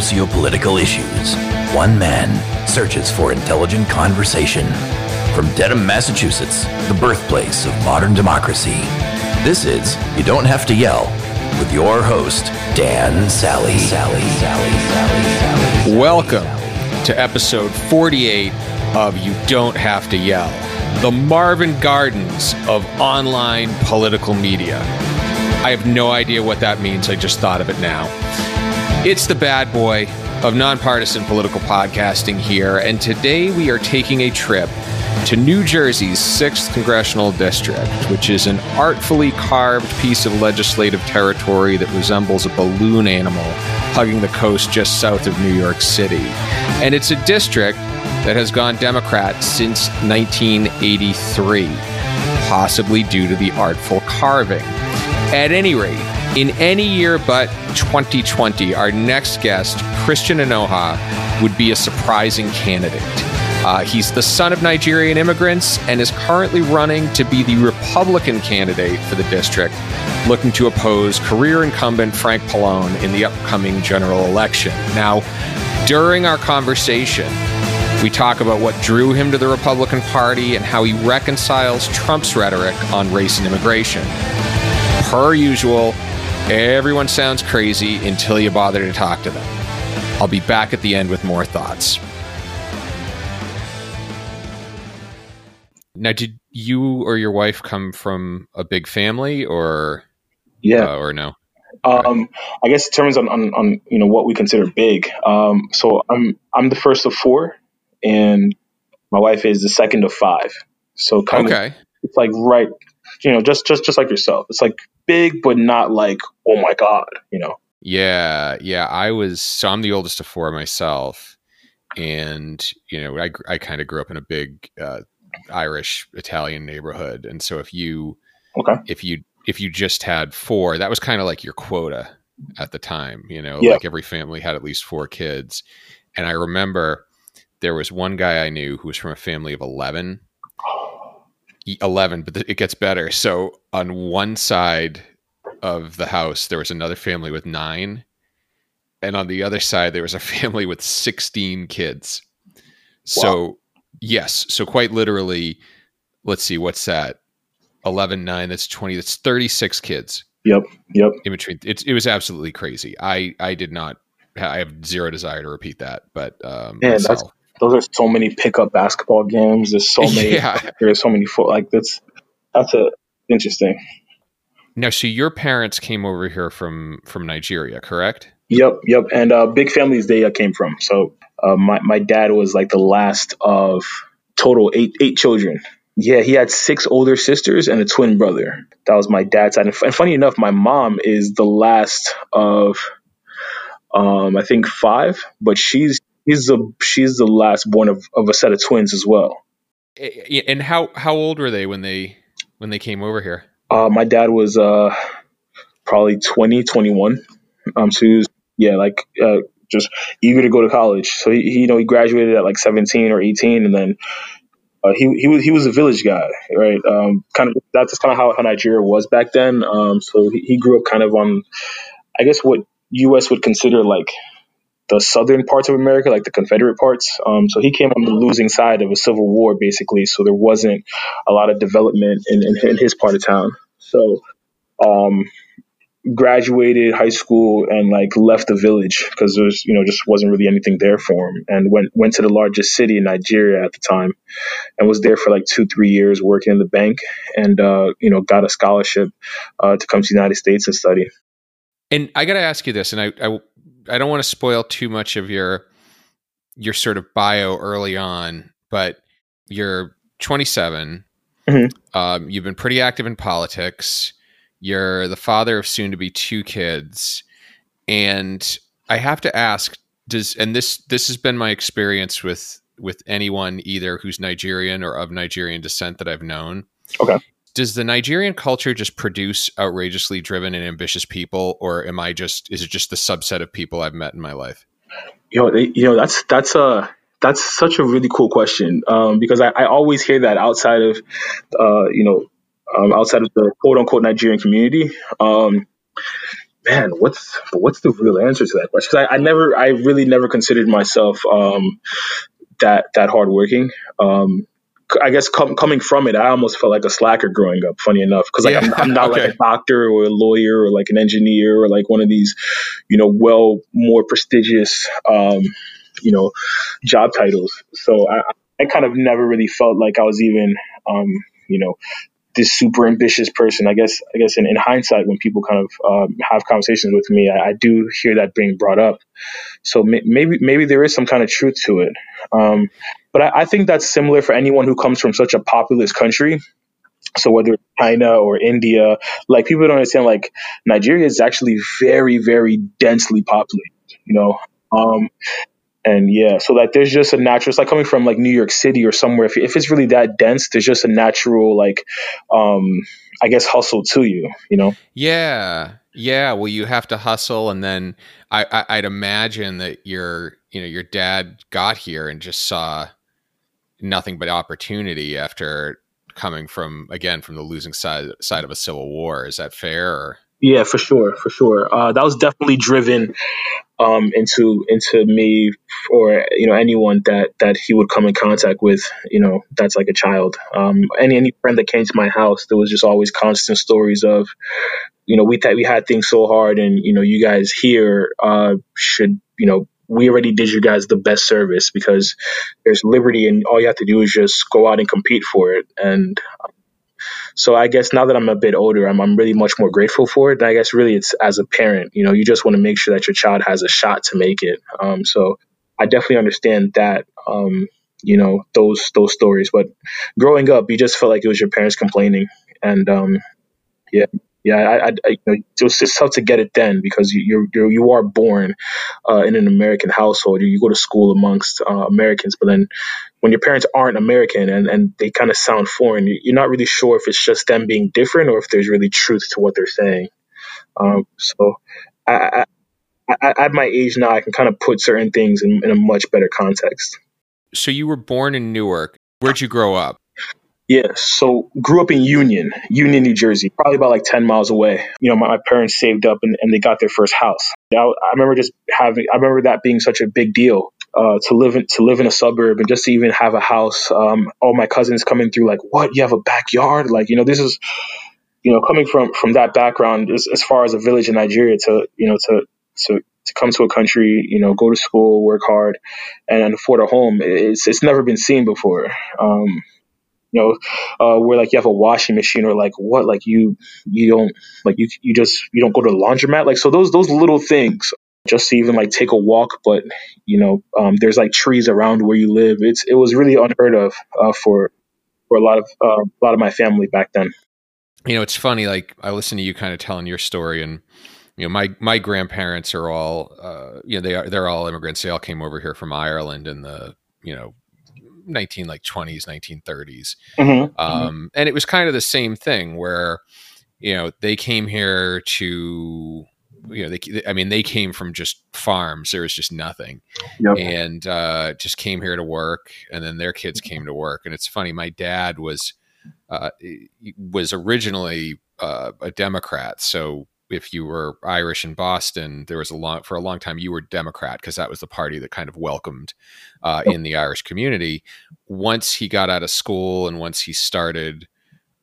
socio-political issues. One man searches for intelligent conversation. From Dedham, Massachusetts, the birthplace of modern democracy, this is You Don't Have to Yell with your host, Dan Sally. Sally, Sally, Sally, Sally. Welcome to episode 48 of You Don't Have to Yell, the Marvin Gardens of online political media. I have no idea what that means. I just thought of it now. It's the bad boy of nonpartisan political podcasting here, and today we are taking a trip to New Jersey's 6th Congressional District, which is an artfully carved piece of legislative territory that resembles a balloon animal hugging the coast just south of New York City. And it's a district that has gone Democrat since 1983, possibly due to the artful carving. At any rate, in any year but 2020, our next guest, Christian Onuoha, would be a surprising candidate. Uh, he's the son of Nigerian immigrants and is currently running to be the Republican candidate for the district, looking to oppose career incumbent Frank Pallone in the upcoming general election. Now, during our conversation, we talk about what drew him to the Republican Party and how he reconciles Trump's rhetoric on race and immigration per usual, everyone sounds crazy until you bother to talk to them. I'll be back at the end with more thoughts. Now, did you or your wife come from a big family, or yeah, uh, or no? Um, I guess it terms on, on, on, you know what we consider big. Um, so I'm I'm the first of four, and my wife is the second of five. So kind okay. of it's like right, you know, just just just like yourself. It's like big, but not like, oh my God, you know? Yeah. Yeah. I was, so I'm the oldest of four myself. And, you know, I, I kind of grew up in a big uh, Irish Italian neighborhood. And so if you, okay. if you, if you just had four, that was kind of like your quota at the time, you know, yeah. like every family had at least four kids. And I remember there was one guy I knew who was from a family of 11 11 but it gets better. So on one side of the house there was another family with nine and on the other side there was a family with 16 kids. So yes so quite literally let's see what's that? 11 9 that's 20 that's 36 kids. Yep yep. In between it, it was absolutely crazy. I i did not i have zero desire to repeat that but um Man, that's those are so many pickup basketball games. There's so many. Yeah. There's so many. Fo- like that's that's a interesting. Now, so your parents came over here from from Nigeria, correct? Yep, yep. And uh, big families they uh, came from. So uh, my my dad was like the last of total eight eight children. Yeah, he had six older sisters and a twin brother. That was my dad's side. And, f- and funny enough, my mom is the last of um, I think five, but she's he's the she's the last born of, of a set of twins as well. And how how old were they when they when they came over here? Uh, my dad was uh, probably 20, 21. Um, so he was yeah, like uh, just eager to go to college. So he, he, you know he graduated at like seventeen or eighteen, and then uh, he he was he was a village guy, right? Um, kind of that's kind of how, how Nigeria was back then. Um, so he, he grew up kind of on, I guess what U.S. would consider like the southern parts of America, like the Confederate parts. Um, so he came on the losing side of a civil war, basically. So there wasn't a lot of development in, in, in his part of town. So um, graduated high school and like left the village because there's you know just wasn't really anything there for him and went went to the largest city in Nigeria at the time and was there for like two three years working in the bank and uh, you know got a scholarship uh, to come to the United States and study. And I got to ask you this, and I, I I don't want to spoil too much of your your sort of bio early on, but you're 27. Mm-hmm. Um, you've been pretty active in politics. You're the father of soon to be two kids, and I have to ask: Does and this this has been my experience with with anyone either who's Nigerian or of Nigerian descent that I've known. Okay does the Nigerian culture just produce outrageously driven and ambitious people, or am I just is it just the subset of people I've met in my life? You know, you know that's that's a that's such a really cool question um, because I, I, always hear that outside of uh, you know um, outside of the quote unquote Nigerian community. Um, man, what's what's the real answer to that question? Because I, I, never, I really never considered myself um, that that hardworking. Um, I guess com- coming from it, I almost felt like a slacker growing up. Funny enough, because like yeah. I'm, I'm, not okay. like a doctor or a lawyer or like an engineer or like one of these, you know, well more prestigious, um, you know, job titles. So I, I kind of never really felt like I was even, um, you know, this super ambitious person. I guess I guess in, in hindsight, when people kind of um, have conversations with me, I, I, do hear that being brought up. So may, maybe maybe there is some kind of truth to it. Um, but I, I, think that's similar for anyone who comes from such a populous country. So whether it's China or India, like people don't understand, like Nigeria is actually very very densely populated. You know, um, and yeah, so like there's just a natural. It's like coming from like New York City or somewhere. If, if it's really that dense, there's just a natural like, um, I guess hustle to you. You know? Yeah, yeah. Well, you have to hustle, and then I, I I'd imagine that your you know your dad got here and just saw nothing but opportunity after coming from again from the losing side side of a civil war. Is that fair? Or? Yeah, for sure, for sure. Uh, that was definitely driven um, into into me or you know anyone that that he would come in contact with. You know, that's like a child. Um, any any friend that came to my house, there was just always constant stories of, you know, we thought we had things so hard, and you know, you guys here uh, should you know we already did you guys the best service because there's liberty and all you have to do is just go out and compete for it and so I guess now that I'm a bit older, I'm, I'm really much more grateful for it. And I guess really it's as a parent, you know, you just want to make sure that your child has a shot to make it. Um, so I definitely understand that, um, you know, those, those stories, but growing up, you just felt like it was your parents complaining. And, um, yeah, yeah, I, I, I you know, it was it's tough to get it then because you you're, you're you are born uh, in an American household. You, you go to school amongst uh, Americans, but then when your parents aren't American and, and they kind of sound foreign, you're not really sure if it's just them being different or if there's really truth to what they're saying. Um, so I, I, at my age now, I can kind of put certain things in, in a much better context. So you were born in Newark. Where'd you grow up? Yeah, so grew up in Union, Union, New Jersey, probably about like 10 miles away. You know, my, my parents saved up and, and, they got their first house. I, I remember just having, I remember that being such a big deal uh, to live in to live in a suburb and just to even have a house. Um, all my cousins coming through like, what? You have a backyard? Like, you know, this is, you know, coming from from that background as, as far as a village in Nigeria to, you know, to to to come to a country, you know, go to school, work hard, and afford a home. It's it's never been seen before. Um, you know, uh, where like you have a washing machine or like what, like you you don't like you you just you don't go to the laundromat. Like so those those little things just to even like take a walk. But you know, um, there's like trees around where you live. It's it was really unheard of uh, for for a lot of uh, a lot of my family back then. You know, it's funny. Like I listen to you kind of telling your story, and you know, my my grandparents are all uh, you know they are they're all immigrants. They all came over here from Ireland in the you know 19 like 20s 1930s mm-hmm. Um, mm-hmm. and it was kind of the same thing where you know they came here to you know, they, I mean, they came from just farms. There was just nothing, yep. and uh, just came here to work. And then their kids came to work. And it's funny. My dad was uh, was originally uh, a Democrat, so if you were Irish in Boston, there was a long for a long time you were Democrat because that was the party that kind of welcomed uh, in the Irish community. Once he got out of school and once he started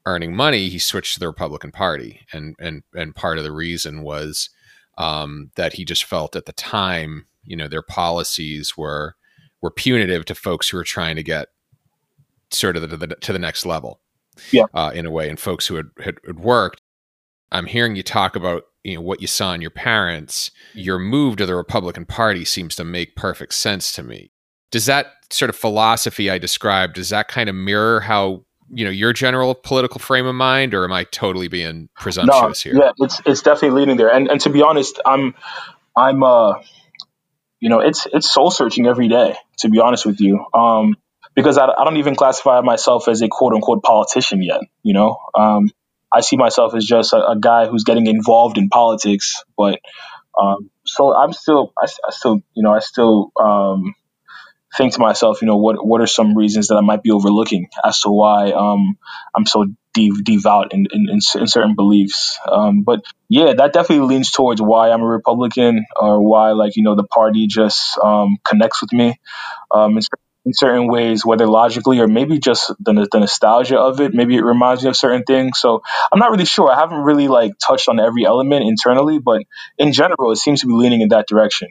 earning money, he switched to the Republican Party, and and and part of the reason was um, that he just felt at the time, you know, their policies were were punitive to folks who were trying to get sort of to the, to the next level, yeah, uh, in a way, and folks who had, had, had worked. I'm hearing you talk about you know what you saw in your parents. Your move to the Republican Party seems to make perfect sense to me. Does that sort of philosophy I described does that kind of mirror how you know your general political frame of mind, or am I totally being presumptuous no, here? Yeah, it's it's definitely leading there. And and to be honest, I'm I'm uh you know it's it's soul searching every day. To be honest with you, um, because I, I don't even classify myself as a quote unquote politician yet. You know, um, I see myself as just a, a guy who's getting involved in politics, but um, so I'm still I, I still you know I still um think to myself, you know, what what are some reasons that I might be overlooking as to why um, I'm so de- devout in, in, in, certain beliefs. Um, but yeah, that definitely leans towards why I'm a Republican or why like you know the party just um, connects with me um, in, certain ways, whether logically or maybe just the, the nostalgia of it. Maybe it reminds me of certain things. So I'm not really sure. I haven't really like touched on every element internally, but in general, it seems to be leaning in that direction.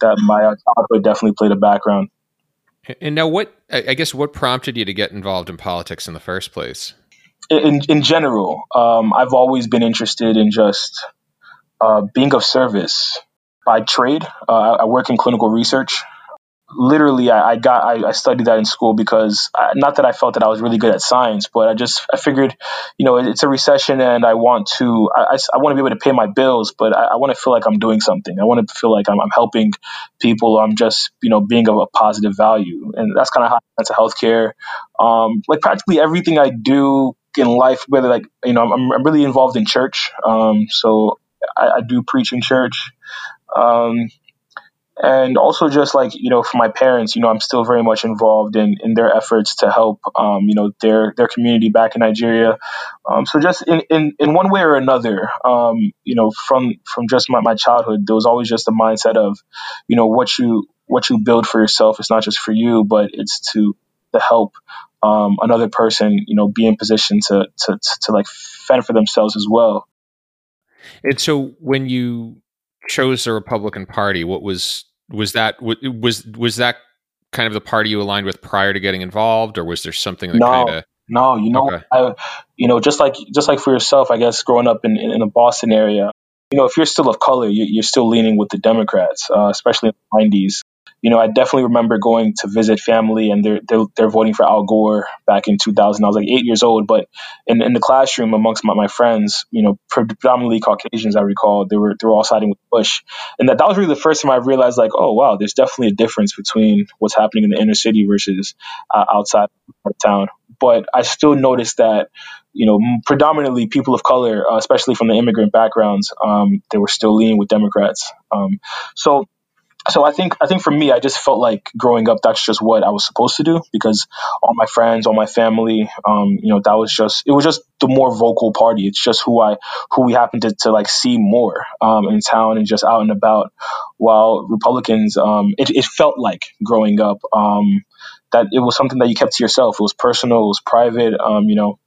That my childhood definitely played a background. And now, what I guess what prompted you to get involved in politics in the first place? In in general, um, I've always been interested in just uh, being of service by trade. Uh, I work in clinical research, literally I, I got I, I, studied that in school because I, not that I felt that I was really good at science, but I just I figured, you know, it's a recession and I want to I, I, want to be able to pay my bills, but I, want to feel like I'm doing something. I want to feel like I'm, I'm helping people. I'm just you know being of a positive value, and that's kind of how I to healthcare. Um, like practically everything I do in life, whether like you know I'm, I'm really involved in church, um, so I, I do preach in church. Um, and also just like you know for my parents you know i'm still very much involved in in their efforts to help um, you know their their community back in nigeria. Um, so just in, in in one way or another um, you know from from just my, my childhood there was always just a mindset of you know what you what you build for yourself is not just for you but it's to to help um, another person you know be in position to, to to to like fend for themselves as well. And so when you chose the Republican Party, what was was that was was that kind of the party you aligned with prior to getting involved, or was there something that no, kind of no, you know, okay. I, you know, just like just like for yourself, I guess growing up in in, in the Boston area, you know, if you're still of color, you, are still leaning with the Democrats, uh, especially in the '90s you know, I definitely remember going to visit family and they're, they're, they're voting for Al Gore back in 2000. I was like eight years old, but in, in the classroom amongst my, my friends, you know, predominantly Caucasians, I recall, they were, they were all siding with Bush. And that, that was really the first time I realized like, oh, wow, there's definitely a difference between what's happening in the inner city versus uh, outside of town. But I still noticed that, you know, predominantly people of color, uh, especially from the immigrant backgrounds, um, they were still leaning with Democrats. Um, so so I think I think for me, I just felt like growing up, that's just what I was supposed to do because all my friends, all my family, um, you know, that was just it was just the more vocal party. It's just who I who we happened to, to like see more um, in town and just out and about. While Republicans, um, it, it felt like growing up um, that it was something that you kept to yourself. It was personal, it was private. Um, you know,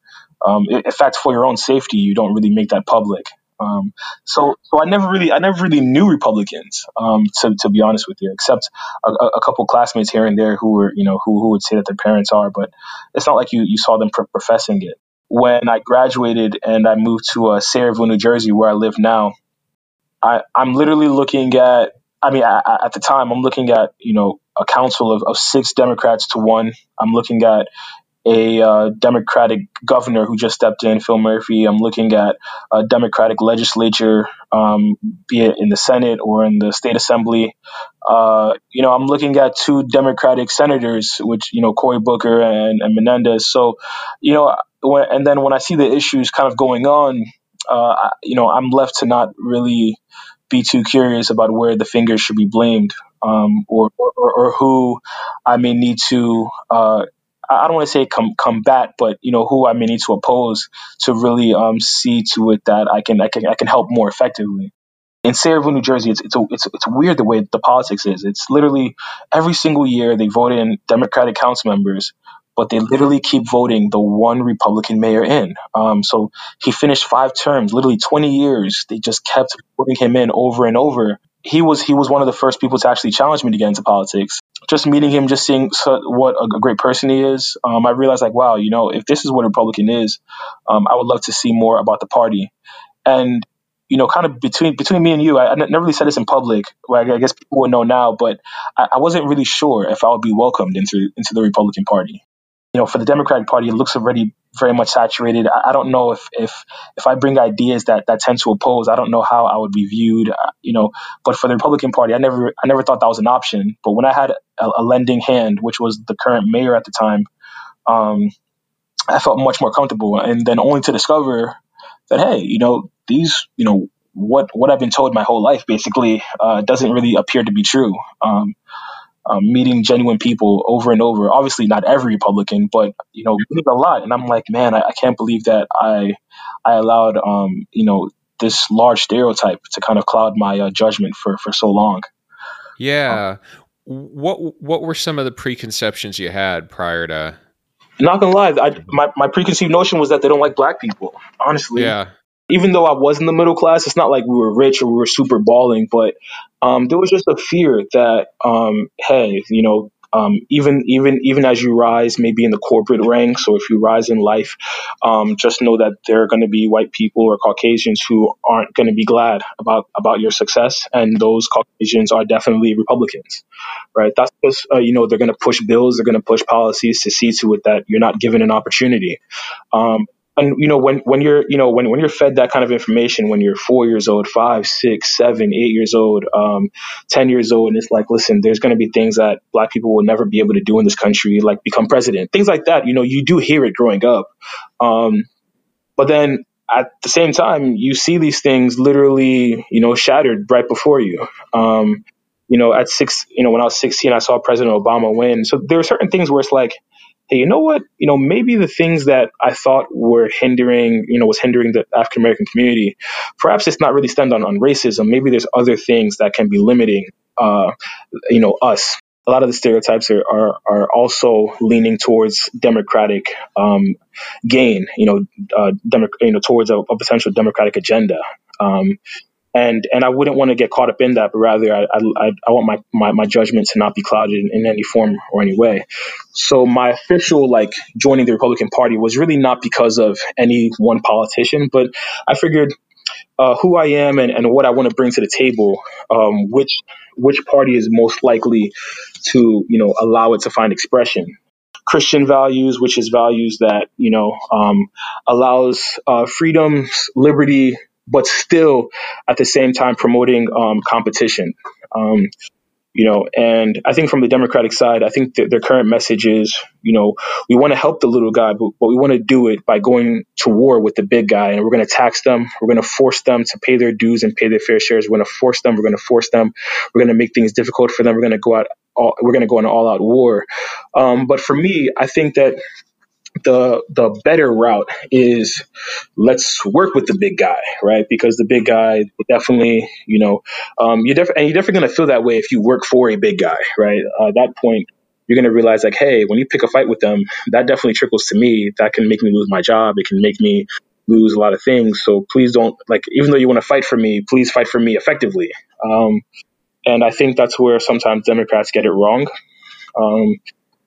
um, in fact, for your own safety, you don't really make that public. Um, so, so I never really, I never really knew Republicans, um, to, to be honest with you, except a, a, couple classmates here and there who were, you know, who, who would say that their parents are, but it's not like you, you saw them pro- professing it. When I graduated and I moved to uh, Sayreville, New Jersey, where I live now, I, I'm literally looking at, I mean, I, I, at the time, I'm looking at, you know, a council of, of six Democrats to one. I'm looking at a uh, Democratic governor who just stepped in, Phil Murphy. I'm looking at a Democratic legislature, um, be it in the Senate or in the state assembly. Uh, you know, I'm looking at two Democratic senators, which, you know, Cory Booker and, and Menendez. So, you know, when, and then when I see the issues kind of going on, uh, you know, I'm left to not really be too curious about where the fingers should be blamed um, or, or, or, who I may need to uh, I don't want to say com- combat, but you know who I may need to oppose to really um, see to it that I can I can I can help more effectively. In Sayreville, New Jersey, it's it's a, it's it's weird the way the politics is. It's literally every single year they vote in Democratic council members, but they literally keep voting the one Republican mayor in. Um, so he finished five terms, literally 20 years. They just kept voting him in over and over. He was he was one of the first people to actually challenge me to get into politics just meeting him, just seeing what a great person he is, um, I realized like, wow, you know, if this is what a Republican is, um, I would love to see more about the party. And you know, kind of between between me and you, I, I never really said this in public. I guess people would know now, but I, I wasn't really sure if I would be welcomed into into the Republican Party you know, for the Democratic Party, it looks already very much saturated. I, I, don't know if, if if I bring ideas that that tend to oppose, I don't know how I would be viewed. Uh, you know, but for the Republican Party, I never I never thought that was an option. But when I had a, a lending hand, which was the current mayor at the time, um, I felt much more comfortable. And then only to discover that hey, you know, these you know what what I've been told my whole life basically uh, doesn't really appear to be true. Um, um, meeting genuine people over and over. Obviously, not every Republican, but you know, meeting a lot. And I'm like, man, I, I can't believe that I I allowed um, you know this large stereotype to kind of cloud my uh, judgment for for so long. Yeah. what what were some of the preconceptions you had prior to? Not gonna lie, I, my my preconceived notion was that they don't like black people. Honestly, Yeah. Even though I was in the middle class, it's not like we were rich or we were super balling, but um, there was just a fear that, um, hey, you know, um, even even even as you rise, maybe in the corporate ranks, or if you rise in life, um, just know that there are going to be white people or Caucasians who aren't going to be glad about about your success, and those Caucasians are definitely Republicans, right? That's just uh, you know they're going to push bills, they're going to push policies to see to it that you're not given an opportunity. And you know when when you're you know when when you're fed that kind of information when you're four years old five six seven eight years old um, ten years old and it's like listen there's going to be things that black people will never be able to do in this country like become president things like that. You know you do hear it growing up. Um, but then at the same time you see these things literally you know shattered right before you. Um, you know at six you know when i was 16 i saw president obama win. So there are certain things where it's like hey, you know what? You know, maybe the things that I thought were hindering, you know, was hindering the African American community, perhaps it's not really stemmed on, on racism. Maybe there's other things that can be limiting, uh, you know, us. A lot of the stereotypes are, are, are also leaning towards democratic um, gain, you know, uh, you know, towards a, a potential democratic agenda. Um, and and I wouldn't want to get caught up in that, but rather I I, I want my, my, my judgment to not be clouded in, in, any form or any way. So my official like joining the Republican Party was really not because of any one politician, but I figured uh, who I am and, and what I want to bring to the table, um, which which party is most likely to you know allow it to find expression. Christian values, which is values that you know um, allows uh, freedoms, liberty, but still at the same time promoting um, competition. Um, you know, and I think from the Democratic side, I think their current message is, you know, we want to help the little guy, but, but we want to do it by going to war with the big guy, and we're going to tax them. We're going to force them to pay their dues and pay their fair shares. We're going to force them. We're going to force them. We're going to make things difficult for them. We're going to go out. All, we're going to go on an all-out war. Um, but for me, I think that the the better route is let's work with the big guy, right? Because the big guy definitely, you know, um, you're def- and you're definitely going to feel that way if you work for a big guy, right? Uh, at that point, you're going to realize like, hey, when you pick a fight with them, that definitely trickles to me. That can make me lose my job. It can make me lose a lot of things. So please don't like, even though you want to fight for me, please fight for me effectively. Um, and I think that's where sometimes Democrats get it wrong. Um,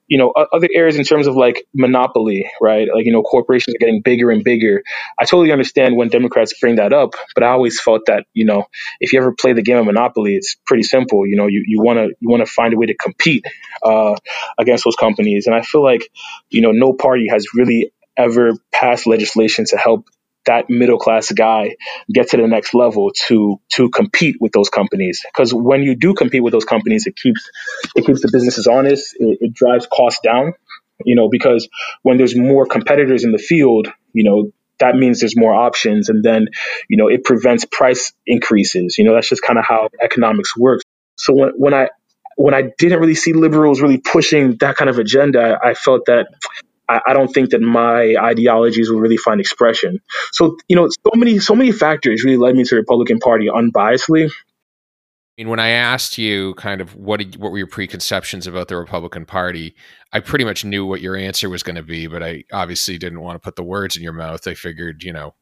you know, other areas in terms of like monopoly, right? Like, you know, corporations are getting bigger and bigger. I totally understand when Democrats bring that up, but I always felt that, you know, if you ever play the game of monopoly, it's pretty simple. You know, you, want to, you want to find a way to compete, uh, against those companies. And I feel like, you know, no party has really ever passed legislation to help that middle class guy get to the next level to to compete with those companies. Because when you do compete with those companies it keeps it keeps the businesses honest. It, it drives costs down you know because when there's more competitors in the field you know that means there's more options. And then you know it prevents price increases. You know that's just kind of how economics works. So when, when i when i didn't really see liberals really pushing that kind of agenda i felt that I, I don't think that my ideologies will really find expression. So, you know, so many, so many factors really led me to the Republican Party unbiasedly. I mean, when I asked you kind of what did, what were your preconceptions about the Republican Party, I pretty much knew what your answer was going to be, but I obviously didn't want to put the words in your mouth. I figured, you know,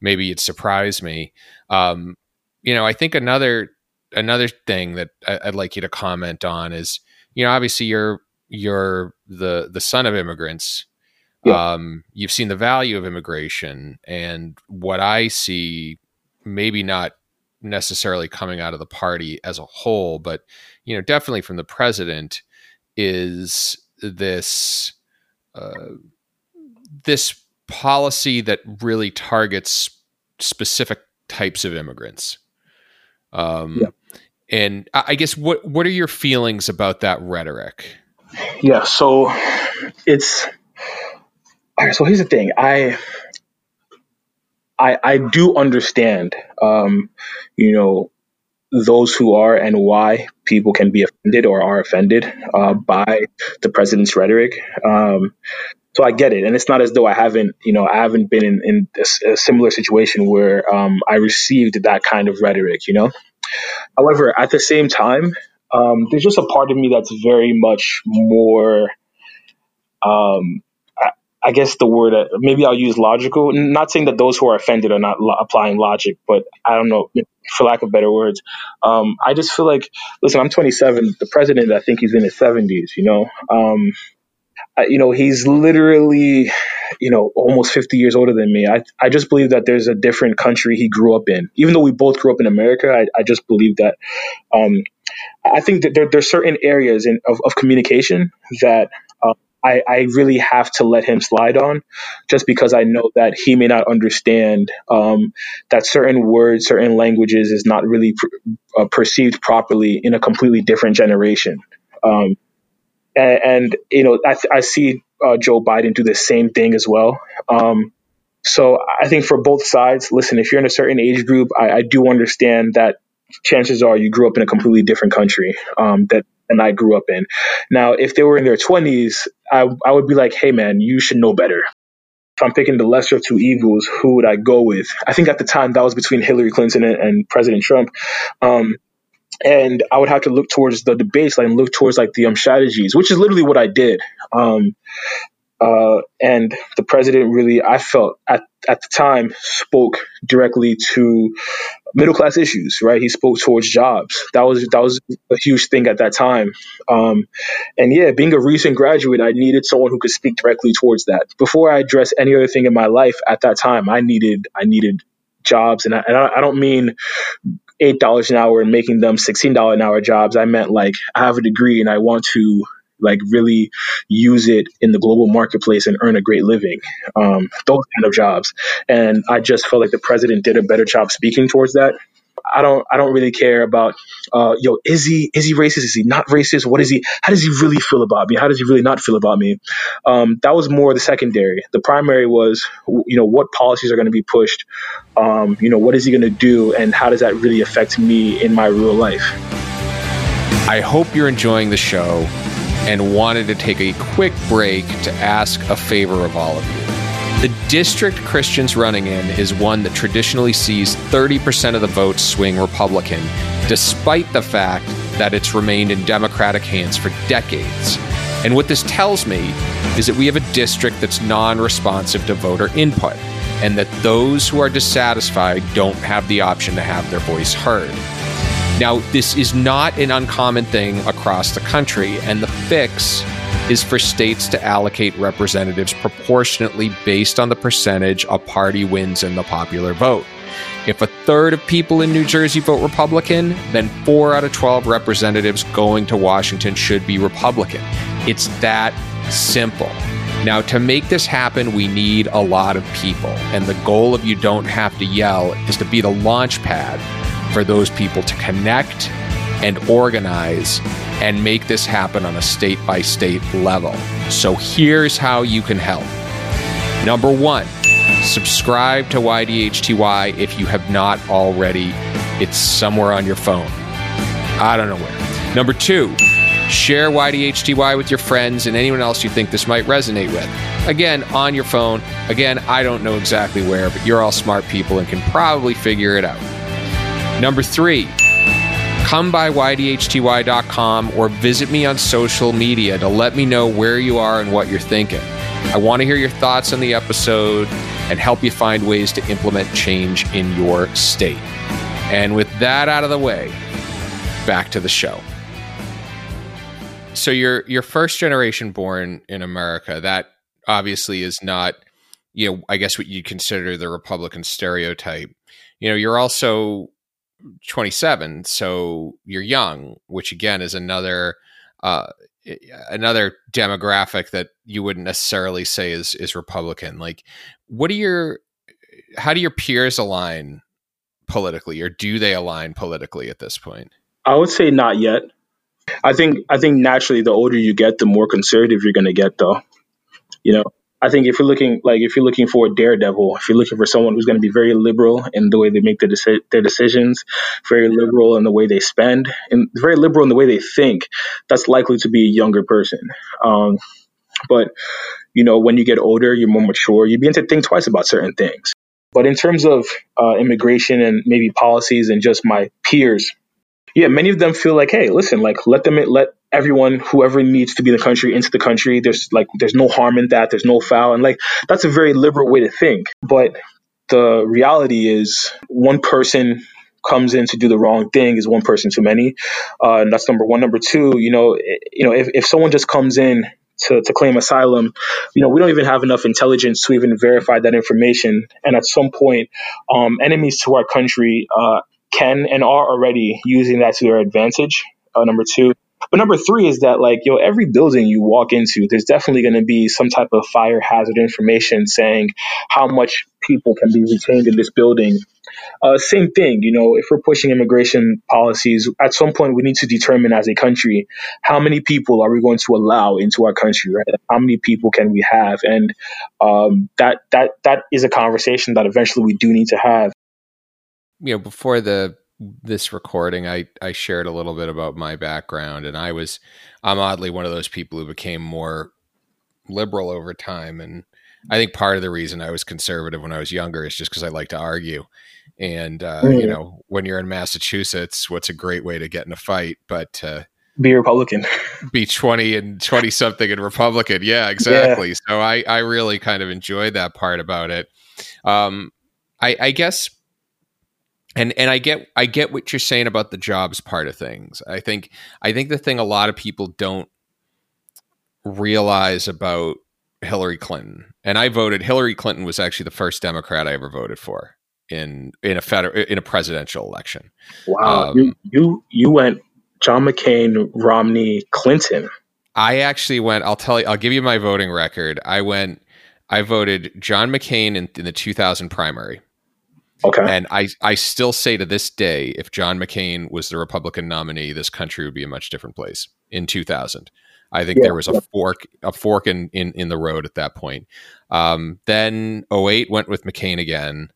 maybe it surprised me. Um, you know, I think another another thing that I, would like you to comment on is, you know, obviously you're you're the the son of immigrants. Yeah. Um, you've seen the value of immigration, and what I see, maybe not necessarily coming out of the party as a whole, but you know, definitely from the president, is this uh, this policy that really targets specific types of immigrants. Um, yeah. And I guess what what are your feelings about that rhetoric? Yeah, so it's all right, so here's the thing. I I I do understand um, you know, those who are and why people can be offended or are offended uh, by the president's rhetoric. Um, so I get it, and it's not as though I haven't, you know, I haven't been in, in a, a similar situation where um, I received that kind of rhetoric, you know. However, at the same time, um, there's just a part of me that's very much more um, I guess the word uh, maybe I'll use logical. Not saying that those who are offended are not lo- applying logic, but I don't know, for lack of better words. Um, I just feel like, listen, I'm 27. The president, I think he's in his 70s. You know, um, I, you know, he's literally, you know, almost 50 years older than me. I I just believe that there's a different country he grew up in. Even though we both grew up in America, I, I just believe that. Um, I think that there, there's certain areas in, of, of communication that uh, I, I really have to let him slide on just because I know that he may not understand um, that certain words, certain languages is not really uh, perceived properly in a completely different generation. Um, and, and, you know, I, I see uh, Joe Biden do the same thing as well. Um, so I think for both sides, listen, if you're in a certain age group, I, I do understand that chances are you grew up in a completely different country um, that and I grew up in. Now, if they were in their 20s, I, I would be like, hey, man, you should know better. If I'm picking the lesser of two evils, who would I go with? I think at the time that was between Hillary Clinton and, and President Trump. Um, and I would have to look towards the debates, like look towards like the um, strategies, which is literally what I did. Um, uh, and the president really, I felt at, at the time, spoke directly to middle class issues. Right, he spoke towards jobs. That was that was a huge thing at that time. Um, and yeah, being a recent graduate, I needed someone who could speak directly towards that. Before I address any other thing in my life, at that time, I needed I needed jobs, and I, and I don't mean eight dollars an hour and making them sixteen dollar an hour jobs. I meant like I have a degree and I want to like really use it in the global marketplace and earn a great living. Um, those kind of jobs. And I just felt like the president did a better job speaking towards that. I don't I don't really care about uh, yo is he is he racist is he not racist what is he how does he really feel about me how does he really not feel about me um, that was more the secondary the primary was you know what policies are going to be pushed um, you know what is he going to do and how does that really affect me in my real life I hope you're enjoying the show and wanted to take a quick break to ask a favor of all of you. The district Christian's running in is one that traditionally sees 30% of the votes swing Republican, despite the fact that it's remained in Democratic hands for decades. And what this tells me is that we have a district that's non responsive to voter input, and that those who are dissatisfied don't have the option to have their voice heard. Now, this is not an uncommon thing across the country, and the fix is for states to allocate representatives proportionately based on the percentage a party wins in the popular vote. If a third of people in New Jersey vote Republican, then four out of 12 representatives going to Washington should be Republican. It's that simple. Now, to make this happen, we need a lot of people. And the goal of You Don't Have to Yell is to be the launch pad for those people to connect and organize and make this happen on a state by state level. So here's how you can help. Number one, subscribe to YDHTY if you have not already. It's somewhere on your phone. I don't know where. Number two, share YDHTY with your friends and anyone else you think this might resonate with. Again, on your phone. Again, I don't know exactly where, but you're all smart people and can probably figure it out. Number three, come by ydhty.com or visit me on social media to let me know where you are and what you're thinking. I want to hear your thoughts on the episode and help you find ways to implement change in your state. And with that out of the way, back to the show. So you're you're first generation born in America. That obviously is not, you know, I guess what you'd consider the Republican stereotype. You know, you're also 27, so you're young, which again is another uh, another demographic that you wouldn't necessarily say is is Republican. Like, what are your how do your peers align politically, or do they align politically at this point? I would say not yet. I think I think naturally, the older you get, the more conservative you're going to get, though. You know, I think if you're looking like if you're looking for a daredevil, if you're looking for someone who's going to be very liberal in the way they make their, deci- their decisions, very liberal in the way they spend, and very liberal in the way they think, that's likely to be a younger person. Um, but you know, when you get older, you're more mature. You begin to think twice about certain things. But in terms of uh, immigration and maybe policies and just my peers, yeah, many of them feel like, hey, listen, like let them let everyone, whoever needs to be in the country, into the country. There's like there's no harm in that. There's no foul, and like that's a very liberal way to think. But the reality is, one person comes in to do the wrong thing is one person too many. Uh, and that's number one. Number two, you know, you know, if, if someone just comes in to, to claim asylum, you know, we don't even have enough intelligence to even verify that information. And at some point, um, enemies to our country uh, can and are already using that to their advantage. Uh, number two. But number three is that like, yo, every building you walk into, there's definitely going to be some type of fire hazard information saying how much people can be retained in this building. Uh, same thing, you know, if we're pushing immigration policies, at some point we need to determine as a country how many people are we going to allow into our country, right? How many people can we have, and um, that that that is a conversation that eventually we do need to have. You know, before the this recording, I I shared a little bit about my background, and I was I'm oddly one of those people who became more liberal over time, and I think part of the reason I was conservative when I was younger is just because I like to argue. And uh, mm. you know, when you're in Massachusetts, what's a great way to get in a fight? But uh, be Republican, be twenty and twenty something and Republican. Yeah, exactly. Yeah. So I I really kind of enjoyed that part about it. Um, I, I guess and and I get I get what you're saying about the jobs part of things. I think I think the thing a lot of people don't realize about Hillary Clinton, and I voted Hillary Clinton was actually the first Democrat I ever voted for in in a federal in a presidential election. Wow, um, you you you went John McCain, Romney, Clinton. I actually went. I'll tell you. I'll give you my voting record. I went. I voted John McCain in, in the 2000 primary. Okay. And I, I still say to this day, if John McCain was the Republican nominee, this country would be a much different place in 2000. I think yeah, there was a yeah. fork, a fork in, in, in the road at that point. Um, then 08 went with McCain again.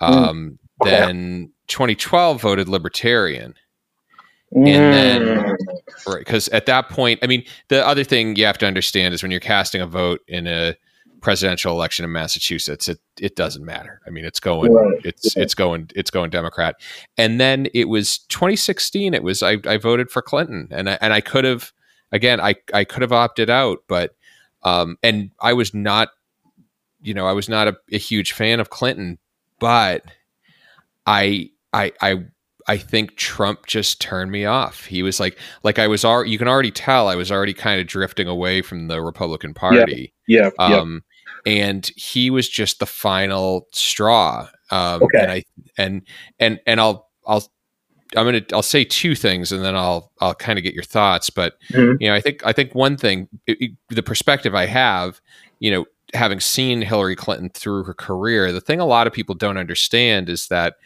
Hmm. Um, mm. okay. Then 2012 voted Libertarian. Mm. And then, because at that point, I mean, the other thing you have to understand is when you're casting a vote in a presidential election in Massachusetts, it it doesn't matter. I mean, it's going, right. it's yeah. it's going, it's going Democrat. And then it was 2016. It was I, I voted for Clinton, and I, and I could have again, I I could have opted out, but um, and I was not, you know, I was not a, a huge fan of Clinton, but I I I I think Trump just turned me off. He was like, like I was already, you can already tell I was already kind of drifting away from the Republican Party. Yeah. yeah um, and he was just the final straw. Um, okay. And I and and and I'll I'll I'm gonna I'll say two things and then I'll I'll kind of get your thoughts. But mm-hmm. you know, I think I think one thing, it, it, the perspective I have, you know, having seen Hillary Clinton through her career, the thing a lot of people don't understand is that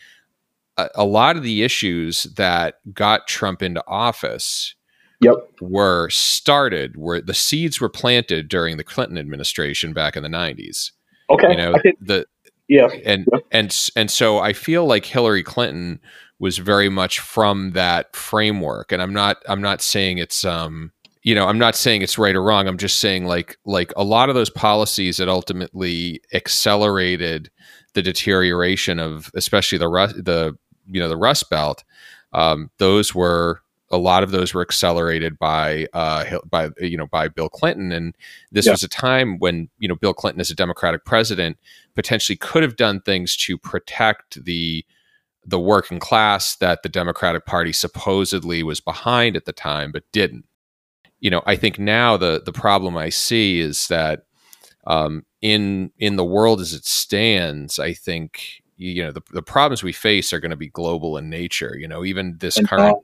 a, a lot of the issues that got Trump into office yep. were started where the seeds were planted during the Clinton administration back in the 90s. Okay. You know, think, the yeah. And yeah. and and so I feel like Hillary Clinton was very much from that framework and I'm not I'm not saying it's um you know, I'm not saying it's right or wrong. I'm just saying like like a lot of those policies that ultimately accelerated the deterioration of especially the the you know the Rust Belt, um, those were a lot of those were accelerated by uh, by you know by Bill Clinton, and this yeah. was a time when you know Bill Clinton, as a Democratic president, potentially could have done things to protect the the working class that the Democratic Party supposedly was behind at the time, but didn't. You know, I think now the the problem I see is that um, in in the world as it stands, I think you know the, the problems we face are going to be global in nature you know even this and current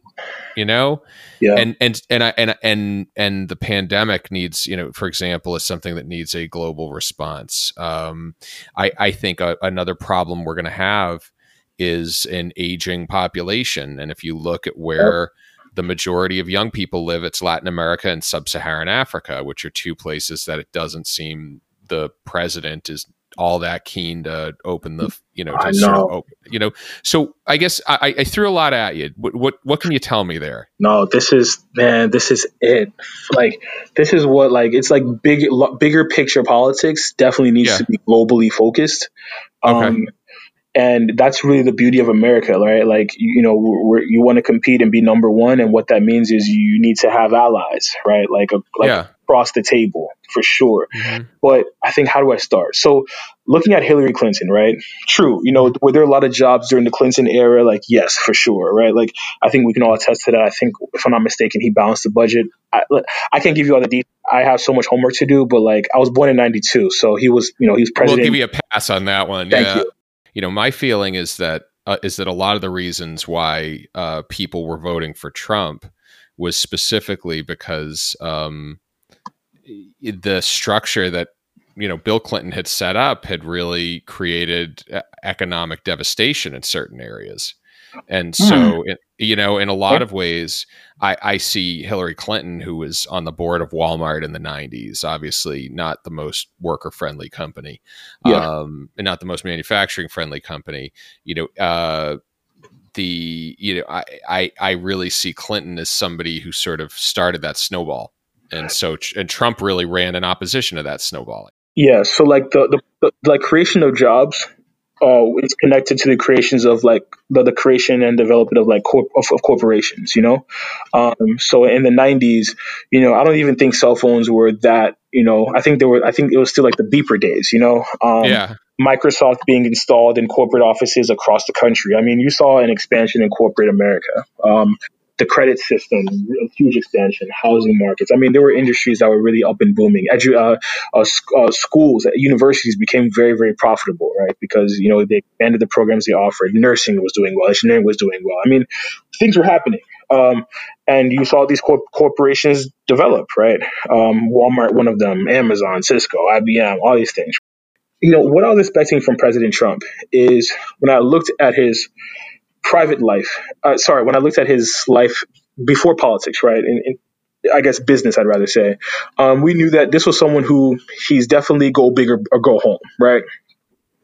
you know? Yeah. And and and I, and and and the pandemic needs you know for example is something that needs a global response. Um i i think a, another problem we're going to have is an aging population and if you look at where the majority of young people live it's latin america and sub-saharan africa which are two places that it doesn't seem the president is all that keen to open the you know, I to of know. open, you know. So I guess I, I threw a lot at you. What, what what can you tell me there? No, this is man, this is it. Like this is what like it's like big bigger picture politics definitely needs Yeah. to be globally focused. Okay. Um and that's really the beauty of America, right? Like you, you know, we're, you want to compete and be number one, and what that means is you need to have allies, right? Like a, like yeah. Across the table for sure. Mhm. But I think how do I start? So looking at Hillary Clinton, right? True, you know, were there a lot of jobs during the Clinton era? Like yes, for sure, right? Like I think we can all attest to that. I think if I'm not mistaken, he balanced the budget. I, I can't give you all the details. I have so much homework to do, but like I was born in '92, so he was, you know, he was president. We'll give you a pass on that one. Thank yeah. you. You know, my feeling is that uh, is that a lot of the reasons why uh, people were voting for Trump was specifically because um, the structure that you know Bill Clinton had set up had really created economic devastation in certain areas, and so it, you know, in a lot of ways, I, I see Hillary Clinton, who was on the board of Walmart in the '90s, obviously not the most worker-friendly company, Yeah. um, and not the most manufacturing-friendly company. You know, uh, the you know, I, I I really see Clinton as somebody who sort of started that snowball, and so and Trump really ran in opposition to that snowballing. Yeah, so like the, the, the like creation of jobs uh, is connected to the creations of like the, the creation and development of like corp- of, of corporations, you know. Um, so in the '90s, you know, I don't even think cell phones were that. You know, I think there were. I think it was still like the beeper days. You know, um, yeah, Microsoft being installed in corporate offices across the country. I mean, you saw an expansion in corporate America. Um, the credit system, huge expansion, housing markets. I mean, there were industries that were really up and booming. Edu- uh, uh, sc- uh, schools, universities became very, very profitable, right? Because, you know, they expanded the programs they offered. Nursing was doing well. Engineering was doing well. I mean, things were happening. Um, and you saw these corp- corporations develop, right? Um, Walmart, one of them, Amazon, Cisco, IBM, all these things you know what I was expecting from President Trump is when I looked at his private life. Uh, sorry, when I looked at his life before politics, right? In, in I guess business, I'd rather say. Um, we knew that this was someone who he's definitely go big or, go home, right?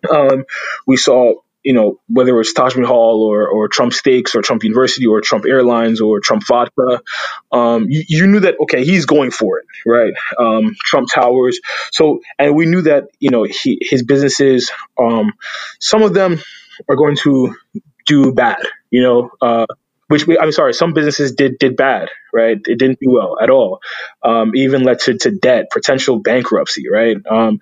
Um, we saw, you know, whether it was Taj Mahal or, or Trump Steaks or Trump University or Trump Airlines or Trump Vodka, um, you, you knew that, okay, he's going for it, right? Um, Trump Towers. So, and we knew that, you know, he, his businesses, um, some of them are going to do bad, you know, uh, which we, I'm sorry, some businesses did did bad, right? It didn't do well at all. Um, even led to, to debt, potential bankruptcy, right? Um,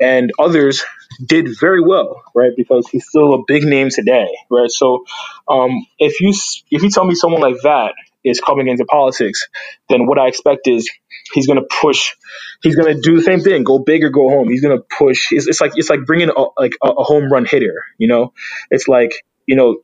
and others did very well, right? Because he's still a big name today, right? So, um, if you if you tell me someone like that is coming into politics, then what I expect is he's going to push. He's going to do the same thing, go big or go home. He's going to push. It's, it's like it's like bringing a, like a, a home run hitter. You know, it's like you know,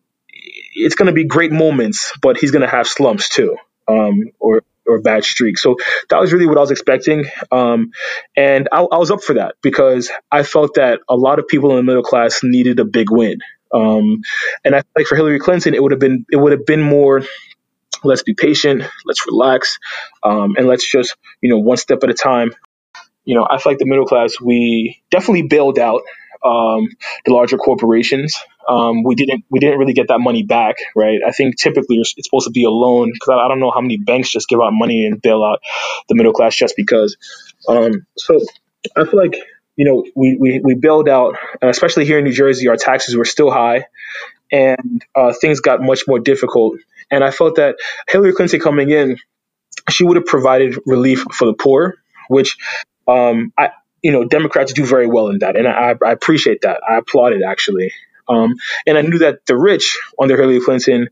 it's going to be great moments, but he's going to have slumps too, um, or or bad streaks. So that was really what I was expecting, um, and I, I was up for that because I felt that a lot of people in the middle class needed a big win. Um, and I like for Hillary Clinton, it would have been it would have been more. Let's be patient. Let's relax, um, and let's just you know one step at a time. You know, I feel like the middle class we definitely bailed out um, the larger corporations. Um, we didn't we didn't really get that money back, right? I think typically it's supposed to be a loan because I, I don't know how many banks just give out money and bail out the middle class just because. Um, so I feel like you know we, we we bailed out, especially here in New Jersey, our taxes were still high, and uh, things got much more difficult. And I felt that Hillary Clinton coming in, she would have provided relief for the poor, which um, I you know Democrats do very well in that, and I, I appreciate that. I applaud it actually. Um, and I knew that the rich under Hillary Clinton,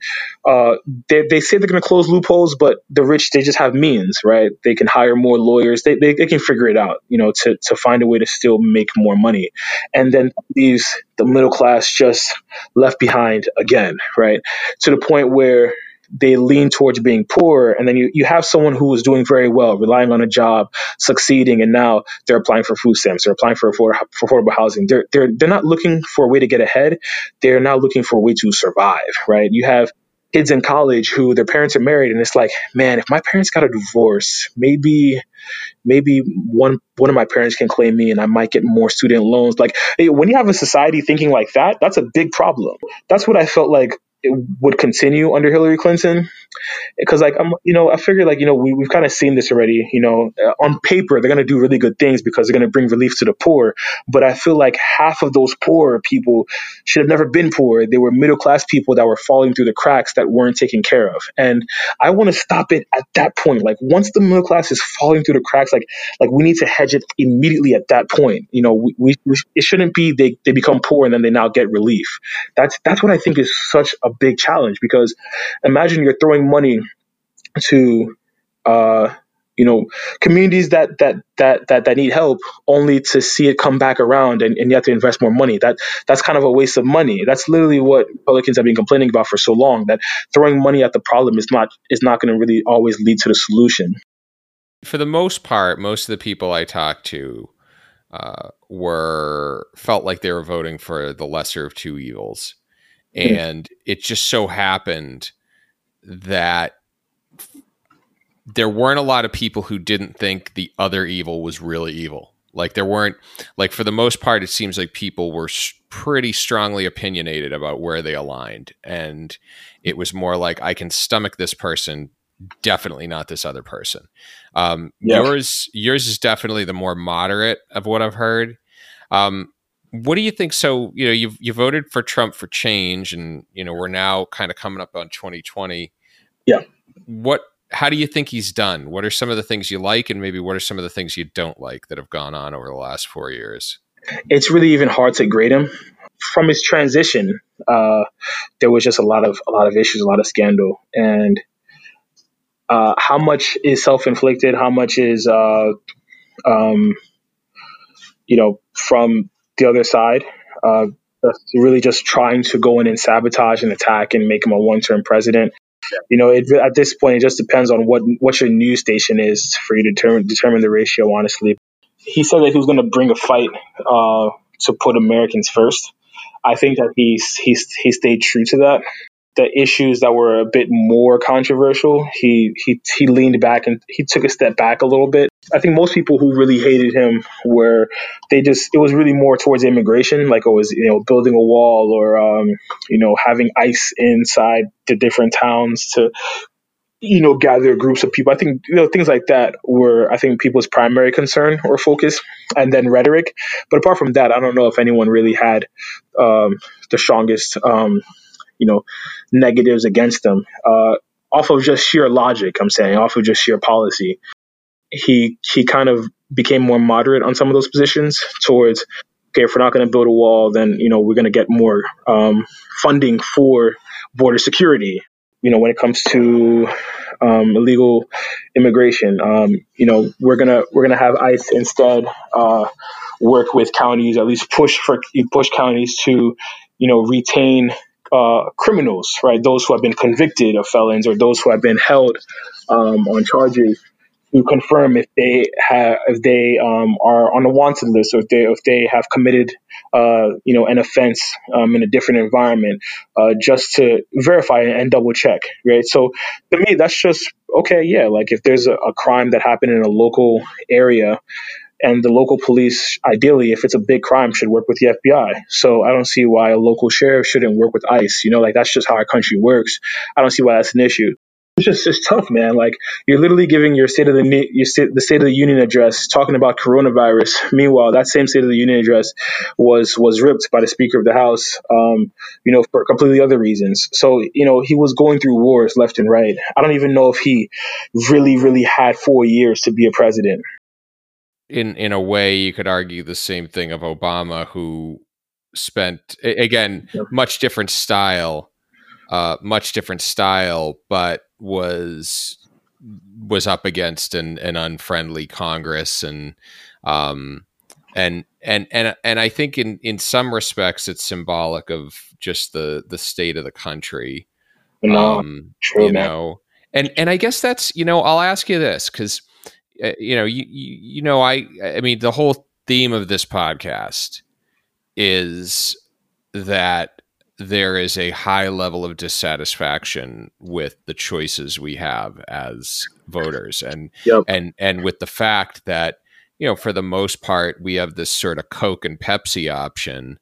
uh, they, they say they're going to close loopholes, but the rich they just have means, right? They can hire more lawyers. They, they, they can figure it out, you know, to, to find a way to still make more money, and then leaves the middle class just left behind again, right? To the point where they lean towards being poor and then you, you have someone who is doing very well relying on a job succeeding and now they're applying for food stamps they're applying for, for, for affordable housing they're, they're, they're not looking for a way to get ahead they're now looking for a way to survive right you have kids in college who their parents are married and it's like man if my parents got a divorce maybe maybe one one of my parents can claim me and I might get more student loans. Like when you have a society thinking like that, that's a big problem. That's what I felt like would continue under Hillary Clinton. Because like I'm, you know, I figure like you know we we've kind of seen this already. You know, uh, on paper they're gonna do really good things because they're gonna bring relief to the poor. But I feel like half of those poor people should have never been poor. They were middle class people that were falling through the cracks that weren't taken care of. And I want to stop it at that point. Like once the middle class is falling through the cracks, like like we need to hedge it immediately at that point. You know, we, we, we it shouldn't be they they become poor and then they now get relief. That's that's what I think is such a big challenge because imagine you're throwing money to uh, you know communities that, that that that that need help only to see it come back around and, and you have to invest more money. That that's kind of a waste of money. That's literally what republicans have been complaining about for so long that throwing money at the problem is not is not going to really always lead to the solution. For the most part most of the people i talked to uh, were felt like they were voting for the lesser of two evils. Hmm. and it just so happened that there weren't a lot of people who didn't think the other evil was really evil. Like there weren't like for the most part it seems like people were pretty strongly opinionated about where they aligned and it was more like I can stomach this person definitely not this other person. Um, yeah. yours yours is definitely the more moderate of what I've heard. Um, what do you think? So, you know, you you voted for Trump for change, and you know we're now kind of coming up on 2020. Yeah. What? How do you think he's done? What are some of the things you like, and maybe what are some of the things you don't like that have gone on over the last four years? It's really even hard to grade him. From his transition, uh, there was just a lot of a lot of issues, a lot of scandal, and uh, how much is self inflicted? How much is uh, um, you know from the other side. Uh, really just trying to go in and sabotage and attack and make him a one-term president. You know, it, at this point, it just depends on what what your news station is for you to determine, determine the ratio. Honestly, he said that he was going to bring a fight uh, to put Americans first. I think that he's he's he stayed true to that the issues that were a bit more controversial, he he he leaned back and he took a step back a little bit. I think most people who really hated him were they just it was really more towards immigration, like it was you know building a wall or um, you know having ICE inside the different towns to you know gather groups of people. I think you know things like that were I think people's primary concern or focus, and then rhetoric. But apart from that, I don't know if anyone really had um, the strongest. Um, you know negatives against them uh, off of just sheer logic. I'm saying off of just sheer policy. He he kind of became more moderate on some of those positions towards okay if we're not going to build a wall then you know we're going to get more um, funding for border security you know when it comes to um, illegal immigration um, you know we're gonna we're gonna have ice instead uh, work with counties at least push for push counties to you know retain uh, criminals, right? Those who have been convicted of felons or those who have been held um, on charges to confirm if they have if they um, are on the wanted list or if they if they have committed uh, you know an offense um, in a different environment, uh, just to verify and double check, right? So to me, that's just okay. Yeah, like if there's a, a crime that happened in a local area and the local police, ideally, if it's a big crime, should work with the FBI. So I don't see why a local sheriff shouldn't work with ICE. You know, like that's just how our country works. I don't see why that's an issue. It's just it's tough, man. Like you're literally giving your state of the your state, the State of the Union address, talking about coronavirus. Meanwhile, that same State of the Union address was was ripped by the Speaker of the House, um, you know, for completely other reasons. So you know, he was going through wars left and right. I don't even know if he really, really had four years to be a president in in a way you could argue the same thing of Obama who spent again much different style uh, much different style but was was up against an, an unfriendly Congress and um and and and and I think in in some respects it's symbolic of just the the state of the country no, um true, you man. know and and I guess that's you know I'll ask you this cuz uh, you know, you, you, you know, I, I mean, the whole theme of this podcast is that there is a high level of dissatisfaction with the choices we have as voters and Yep. and and with the fact that you know for the most part we have this sort of coke and pepsi option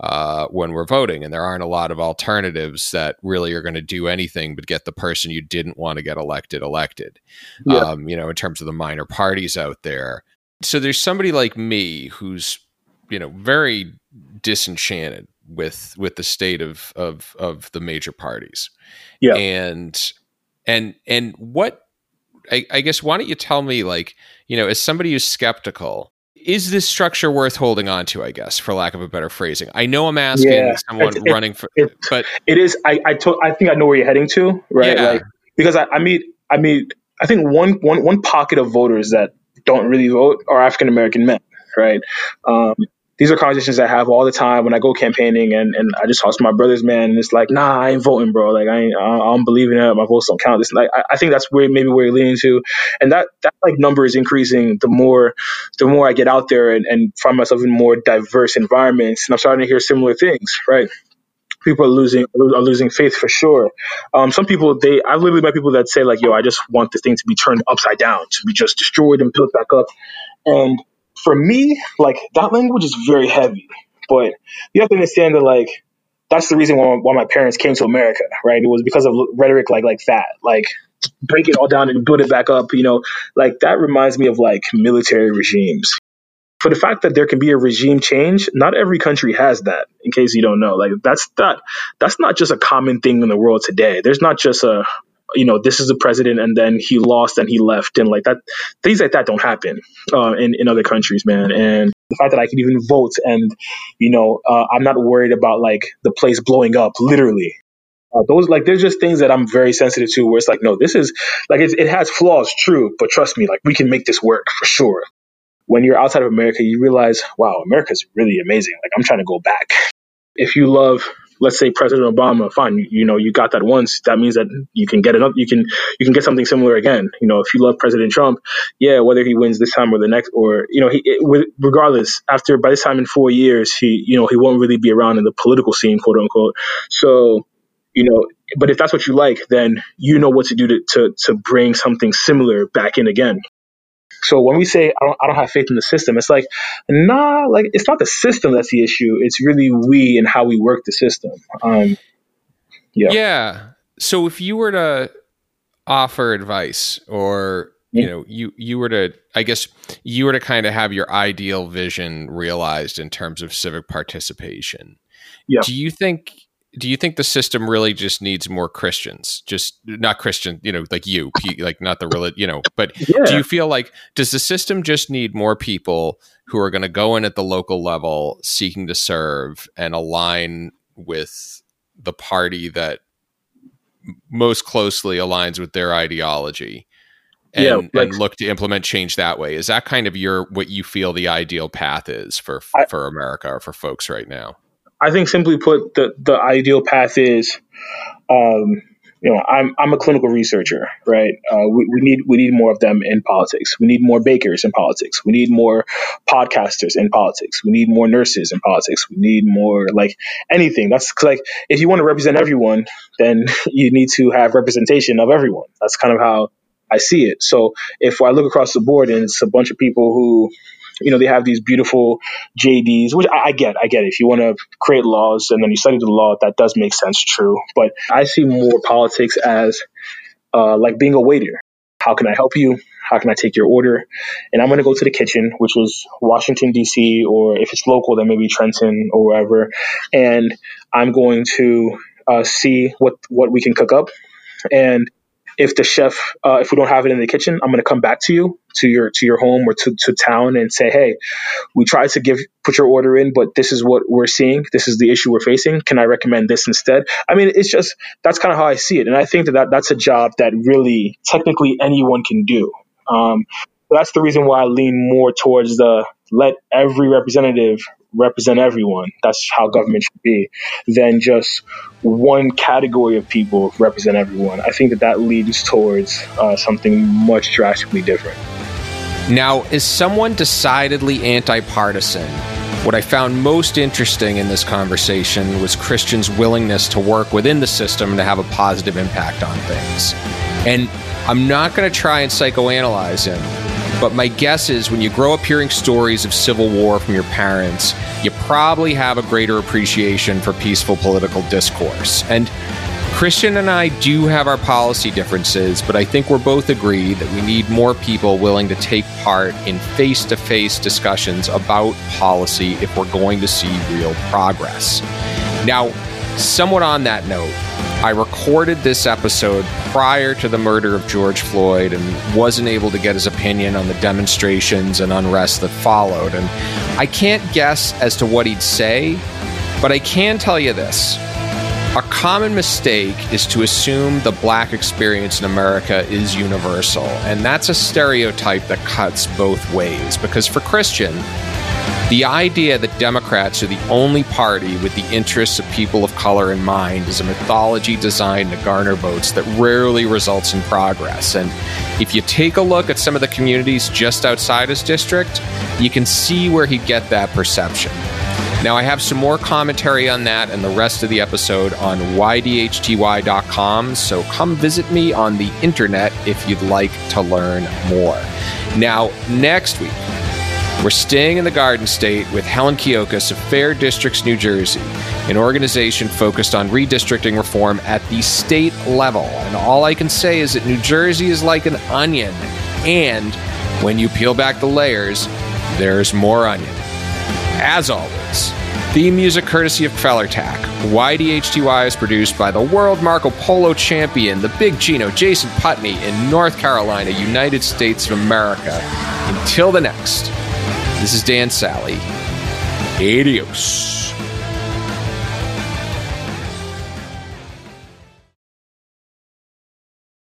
uh, when we're voting and there aren't a lot of alternatives that really are going to do anything but get the person you didn't want to get elected elected Yeah. um, you know in terms of the minor parties out there so there's somebody like me who's you know very disenchanted with with the state of of of the major parties Yeah. and and and what I, I guess why don't you tell me like you know as somebody who's skeptical is this structure worth holding on to i guess for lack of a better phrasing i know i'm asking Yeah. someone it- running for it- but It is. I I, to, I think I know where you're heading to, right? Yeah. Like because I, I meet I mean I think one one one pocket of voters that don't really vote are African American men, right? Um, these are conversations I have all the time when I go campaigning, and, and I just talk to my brothers, man, and it's like, nah, I ain't voting, bro. Like I ain't, I don't believe in it. My votes don't count. This, like, I, I think that's where maybe where you're leaning to, and that that like number is increasing the more the more I get out there and, and find myself in more diverse environments, and I'm starting to hear similar things, right? people are losing are losing faith for sure. Um, some people they I've literally met people that say like, "Yo, I just want this thing to be turned upside down, to be just destroyed and built back up." And for me, like that language is very heavy, but you have to understand that like that's the reason why, why my parents came to America, right? It was because of rhetoric like like that, like break it all down and build it back up. You know, like that reminds me of like military regimes for the fact that there can be a regime change, not every country has that. In case you don't know, like that's not that's not just a common thing in the world today. There's not just a you know this is the president and then he lost and he left and like that things like that don't happen uh, in in other countries, man. And the fact that I can even vote and you know uh, I'm not worried about like the place blowing up literally. Uh, those like there's just things that I'm very sensitive to where it's like no this is like it has flaws true but trust me like we can make this work for sure when you're outside of America, you realize, wow, America's really amazing. Like I'm trying to go back. If you love, let's say President Obama, fine, you, you know, you got that once. That means that you can get up. You can you can get something similar again. You know, if you love President Trump, yeah, whether he wins this time or the next, or you know, he it, regardless, after by this time in four years, he you know he won't really be around in the political scene, quote unquote. So you know, but if that's what you like, then you know what to do to to, to bring something similar back in again. So when we say I don't, I don't have faith in the system, it's like, nah, like it's not the system that's the issue. It's really we and how we work the system. Um, yeah. yeah so if you were to offer advice or you know you you were to i guess you were to kind of have your ideal vision realized in terms of civic participation Yeah. do you think do you think the system really just needs more christians? Just not christian you know like you like not the real, you know but Yeah. do you feel like does the system just need more people who are going to go in at the local level seeking to serve and align with the party that most closely aligns with their ideology and, Yeah, like- and look to implement change that way? Is that kind of your what you feel the ideal path is for I- for america or for folks right now I think simply put, the the ideal path is, um, you know, I'm I'm a clinical researcher, right? Uh, we, we need we need more of them in politics. We need more bakers in politics. We need more podcasters in politics. We need more nurses in politics. We need more like anything. That's like if you want to represent everyone, then you need to have representation of everyone. That's kind of how I see it. So if I look across the board and it's a bunch of people who you know, they have these beautiful JDs, which I, I get. I get. it. If you want to create laws and then you study the law, that does make sense, true. But I see more politics as uh, like being a waiter. How can I help you? How can I take your order? And I'm going to go to the kitchen, which is Washington, D.C., or if it's local, then maybe Trenton or wherever. And I'm going to uh, see what, what we can cook up. And if the chef, uh, if we don't have it in the kitchen, I'm going to come back to you, to your to your home or to, to town, and say, hey, we tried to give put your order in, but this is what we're seeing. This is the issue we're facing. Can I recommend this instead? I mean, it's just that's kind of how I see it, and I think that, that that's a job that really technically anyone can do. Um, that's the reason why I lean more towards the let every representative represent everyone. That's how government should be, than just one category of people represent everyone. I think that that leads towards uh, something much drastically different. Now, is someone decidedly anti partisan What I found most interesting in this conversation was Christian's willingness to work within the system to have a positive impact on things. And I'm not going to try and psychoanalyze him, but my guess is when you grow up hearing stories of civil war from your parents, you probably have a greater appreciation for peaceful political discourse. And Christian and I do have our policy differences, but I think we're both agreed that we need more people willing to take part in face to face discussions about policy if we're going to see real progress. Now, somewhat on that note, I recorded this episode prior to the murder of George Floyd and wasn't able to get his opinion on the demonstrations and unrest that followed. And I can't guess as to what he'd say, but I can tell you this. A common mistake is to assume the black experience in America is universal, and that's a stereotype that cuts both ways. Because for Christian, the idea that Democrats are the only party with the interests of people of color in mind is a mythology designed to garner votes that rarely results in progress. And if you take a look at some of the communities just outside his district, you can see where he'd get that perception. Now, I have some more commentary on that and the rest of the episode on ydhty.com, so come visit me on the internet if you'd like to learn more. Now, next week, we're staying in the Garden State with Helen Kioukis of Fair Districts, New Jersey, an organization focused on redistricting reform at the state level. And all I can say is that New Jersey is like an onion, and when you peel back the layers, there's more onion. As always, theme music courtesy of Fellertack. YDHTY is produced by the world Marco Polo champion, the Big Gino Jason Putney in North Carolina, United States of America. Until the next, this is Dan Sally. Adios.